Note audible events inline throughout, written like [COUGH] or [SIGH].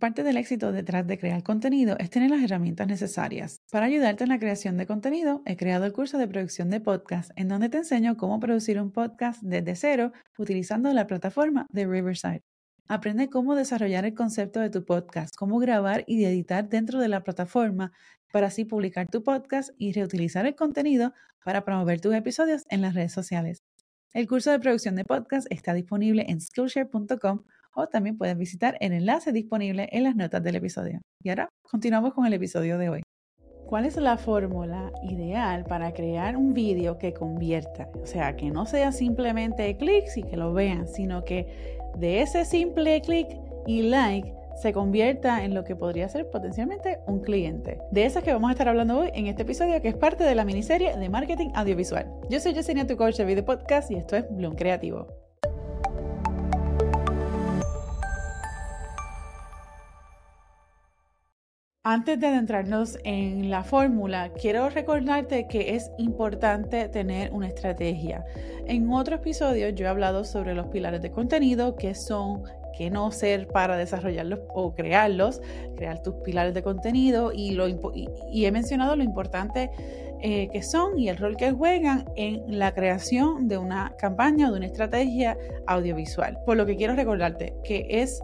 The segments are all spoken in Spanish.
Parte del éxito detrás de crear contenido es tener las herramientas necesarias. Para ayudarte en la creación de contenido, he creado el curso de producción de podcast, en donde te enseño cómo producir un podcast desde cero utilizando la plataforma de Riverside. Aprende cómo desarrollar el concepto de tu podcast, cómo grabar y editar dentro de la plataforma para así publicar tu podcast y reutilizar el contenido para promover tus episodios en las redes sociales. El curso de producción de podcast está disponible en skillshare.com o también puedes visitar el enlace disponible en las notas del episodio. Y ahora continuamos con el episodio de hoy. ¿Cuál es la fórmula ideal para crear un vídeo que convierta? O sea, que no sea simplemente clics y que lo vean, sino que de ese simple clic y like se convierta en lo que podría ser potencialmente un cliente. De esas que vamos a estar hablando hoy en este episodio que es parte de la miniserie de marketing audiovisual. Yo soy Yesenia, tu coach de video podcast y esto es Bloom Creativo. Antes de adentrarnos en la fórmula, quiero recordarte que es importante tener una estrategia. En otro episodio yo he hablado sobre los pilares de contenido, que son qué no ser para desarrollarlos o crearlos, crear tus pilares de contenido y, lo, y, he mencionado lo importante eh, que son y el rol que juegan en la creación de una campaña o de una estrategia audiovisual. Por lo que quiero recordarte que es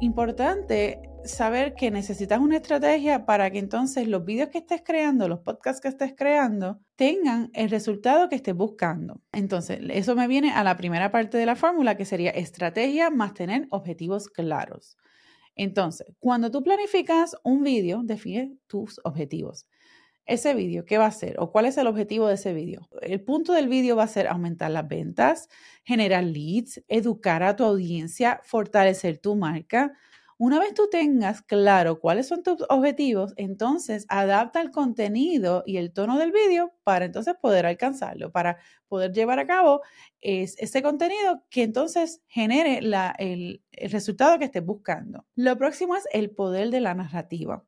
importante saber que necesitas una estrategia para que entonces los vídeos que estés creando, los podcasts que estés creando, tengan el resultado que estés buscando. Entonces, eso me viene a la primera parte de la fórmula, que sería estrategia más tener objetivos claros. Entonces, cuando tú planificas un vídeo, define tus objetivos. Ese vídeo, ¿qué va a ser? ¿O cuál es el objetivo de ese vídeo? El punto del vídeo va a ser aumentar las ventas, generar leads, educar a tu audiencia, fortalecer tu marca, una vez tú tengas claro cuáles son tus objetivos, entonces adapta el contenido y el tono del vídeo para entonces poder alcanzarlo, para poder llevar a cabo ese contenido que entonces genere el, el resultado que estés buscando. Lo próximo es el poder de la narrativa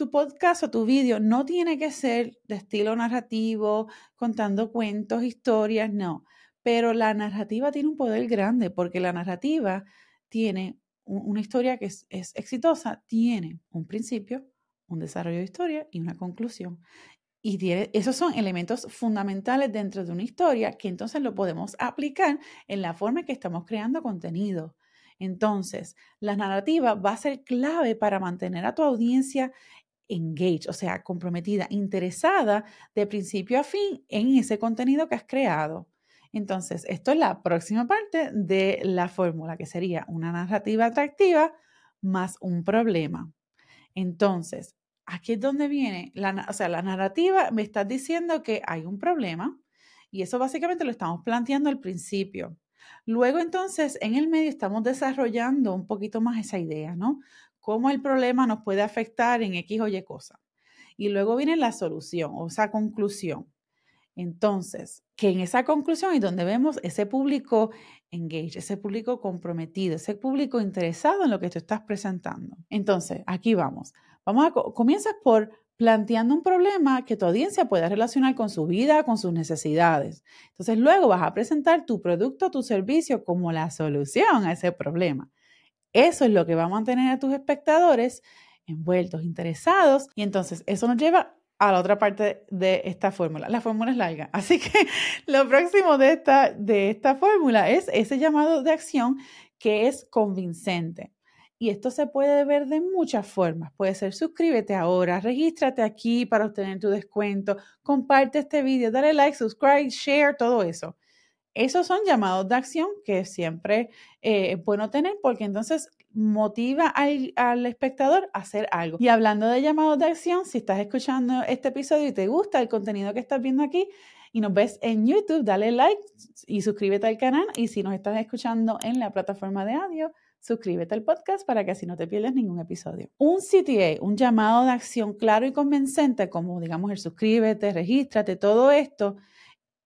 tu podcast o tu vídeo no tiene que ser de estilo narrativo, contando cuentos, historias, no. Pero la narrativa tiene un poder grande porque la narrativa tiene una historia que es, exitosa tiene un principio, un desarrollo de historia y una conclusión. Y esos son elementos fundamentales dentro de una historia que entonces lo podemos aplicar en la forma en que estamos creando contenido. Entonces, la narrativa va a ser clave para mantener a tu audiencia engaged, o sea, comprometida, interesada de principio a fin en ese contenido que has creado. Entonces, esto es la próxima parte de la fórmula, que sería una narrativa atractiva más un problema. Entonces, aquí es donde viene, la, o sea, la narrativa me está diciendo que hay un problema y eso básicamente lo estamos planteando al principio. Luego entonces en el medio estamos desarrollando un poquito más esa idea, ¿no? Cómo el problema nos puede afectar en X o Y cosa. Y luego viene la solución o esa conclusión. Entonces, que en esa conclusión y donde vemos ese público engage, ese público comprometido, ese público interesado en lo que tú estás presentando. Entonces, aquí vamos. Vamos a comienzas por planteando un problema que tu audiencia pueda relacionar con su vida, con sus necesidades. Entonces, luego vas a presentar tu producto, tu servicio como la solución a ese problema. Eso es lo que va a mantener a tus espectadores envueltos, interesados, y entonces eso nos lleva a la otra parte de esta fórmula. La fórmula es larga, [LAUGHS] así que lo próximo de esta, de esta fórmula es ese llamado de acción que es convincente. Y esto se puede ver de muchas formas. Puede ser suscríbete ahora, regístrate aquí para obtener tu descuento, comparte este video, dale like, subscribe, share, todo eso. Esos son llamados de acción que siempre eh, es bueno tener porque entonces motiva al, espectador a hacer algo. Y hablando de llamados de acción, si estás escuchando este episodio y te gusta el contenido que estás viendo aquí y nos ves en YouTube, dale like y suscríbete al canal. Y si nos estás escuchando en la plataforma de audio, suscríbete al podcast para que así no te pierdas ningún episodio. Un CTA, un llamado de acción claro y convincente, como digamos el suscríbete, regístrate, todo esto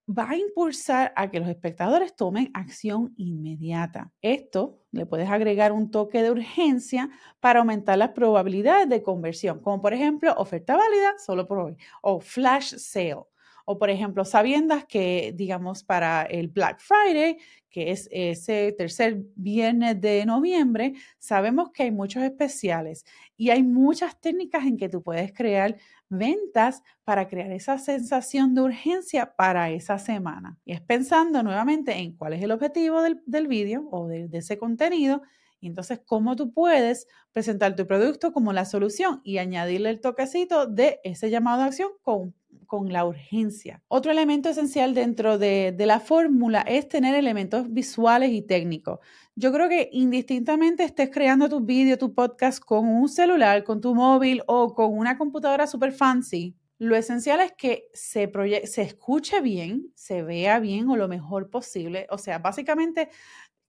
va a impulsar a que los espectadores tomen acción inmediata. Esto le puedes agregar un toque de urgencia para aumentar las probabilidades de conversión, como por ejemplo oferta válida solo por hoy o flash sale O por ejemplo, sabiendas que, digamos, para el Black Friday, que es ese tercer viernes de noviembre, sabemos que hay muchos especiales y hay muchas técnicas en que tú puedes crear ventas para crear esa sensación de urgencia para esa semana. Y es pensando nuevamente en cuál es el objetivo del, del vídeo o de, ese contenido y entonces, ¿cómo tú puedes presentar tu producto como la solución y añadirle el toquecito de ese llamado a acción con, con la urgencia? Otro elemento esencial dentro de, la fórmula es tener elementos visuales y técnicos. Yo creo que indistintamente estés creando tu vídeo, tu podcast con un celular, con tu móvil o con una computadora super fancy, lo esencial es que se, se escuche bien, se vea bien o lo mejor posible. O sea, básicamente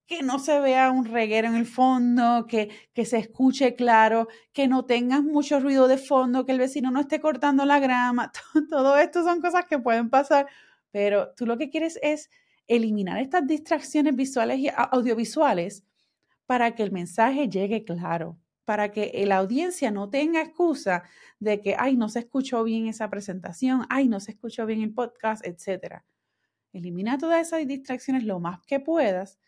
que no se vea un reguero en el fondo, que, que se escuche claro, que no tengas mucho ruido de fondo, que el vecino no esté cortando la grama. [LAUGHS] Todo esto son cosas que pueden pasar, pero tú lo que quieres es eliminar estas distracciones visuales y audiovisuales para que el mensaje llegue claro, para que la audiencia no tenga excusa de que, ay, no se escuchó bien esa presentación, ay, no se escuchó bien el podcast, etc. Elimina todas esas distracciones lo más que puedas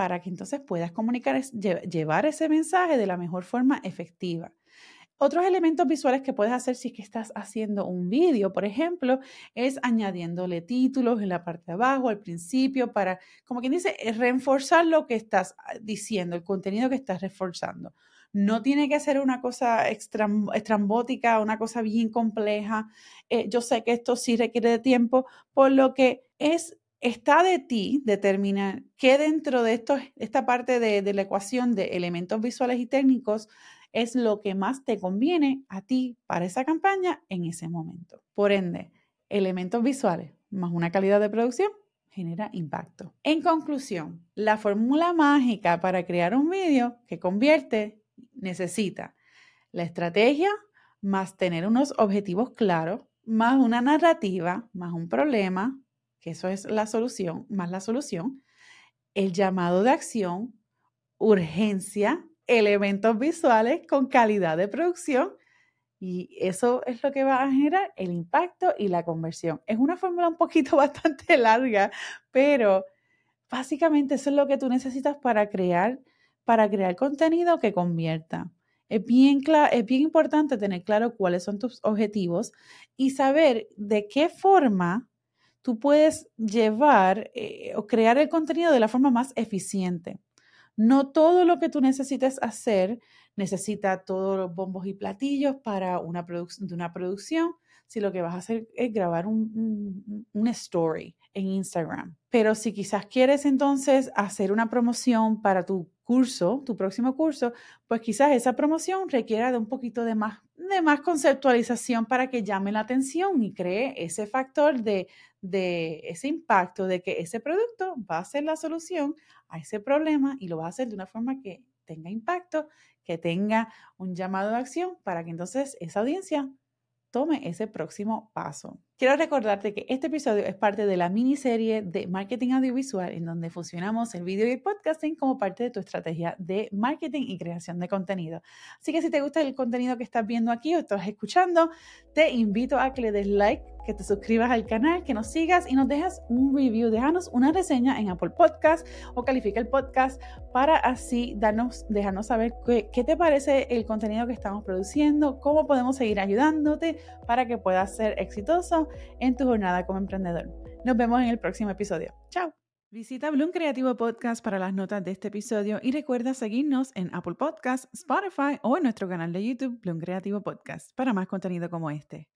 para que entonces puedas comunicar, llevar ese mensaje de la mejor forma efectiva. Otros elementos visuales que puedes hacer si es que estás haciendo un vídeo, por ejemplo, es añadiéndole títulos en la parte de abajo, al principio, para, como quien dice, eh, reforzar lo que estás ah, diciendo, el contenido que estás reforzando. No tiene que ser una cosa estrambótica, una cosa bien compleja. Eh, yo sé que esto sí requiere de tiempo, por lo que es está de ti determinar qué dentro de esta parte de, la ecuación de elementos visuales y técnicos es lo que más te conviene a ti para esa campaña en ese momento. Por ende, elementos visuales más una calidad de producción genera impacto. En conclusión, la fórmula mágica para crear un vídeo que convierte necesita la estrategia más tener unos objetivos claros, más una narrativa, más un problema, que eso es la solución, más la solución, el llamado de acción, urgencia, elementos visuales con calidad de producción y eso es lo que va a generar el impacto y la conversión. Es una fórmula un poquito [LAUGHS] bastante larga, pero básicamente eso es lo que tú necesitas para crear, para crear contenido que convierta. Es bien, es bien importante tener claro cuáles son tus objetivos y saber de qué forma tú puedes llevar eh, o crear el contenido de la forma más eficiente. No todo lo que tú necesites hacer necesita todos los bombos y platillos para una, de una producción, si lo que vas a hacer es grabar un, una story en Instagram. Pero si quizás quieres entonces hacer una promoción para tu curso, tu próximo curso, pues quizás esa promoción requiera de un poquito de más, de más conceptualización para que llame la atención y cree ese factor de, de ese impacto de que ese producto va a ser la solución a ese problema y lo va a hacer de una forma que tenga impacto, que tenga un llamado de acción para que entonces esa audiencia tome ese próximo paso. Quiero recordarte que este episodio es parte de la miniserie de marketing audiovisual en donde fusionamos el video y el podcasting como parte de tu estrategia de marketing y creación de contenido. Así que si te gusta el contenido que estás viendo aquí o estás escuchando, te invito a que le des like que te suscribas al canal, que nos sigas y nos dejas un review. Déjanos una reseña en Apple Podcast o califica el podcast para así darnos, dejarnos saber qué, qué te parece el contenido que estamos produciendo, cómo podemos seguir ayudándote para que puedas ser exitoso en tu jornada como emprendedor. Nos vemos en el próximo episodio. Chao. Visita Bloom Creativo Podcast para las notas de este episodio y recuerda seguirnos en Apple Podcast, Spotify o en nuestro canal de YouTube Bloom Creativo Podcast para más contenido como este.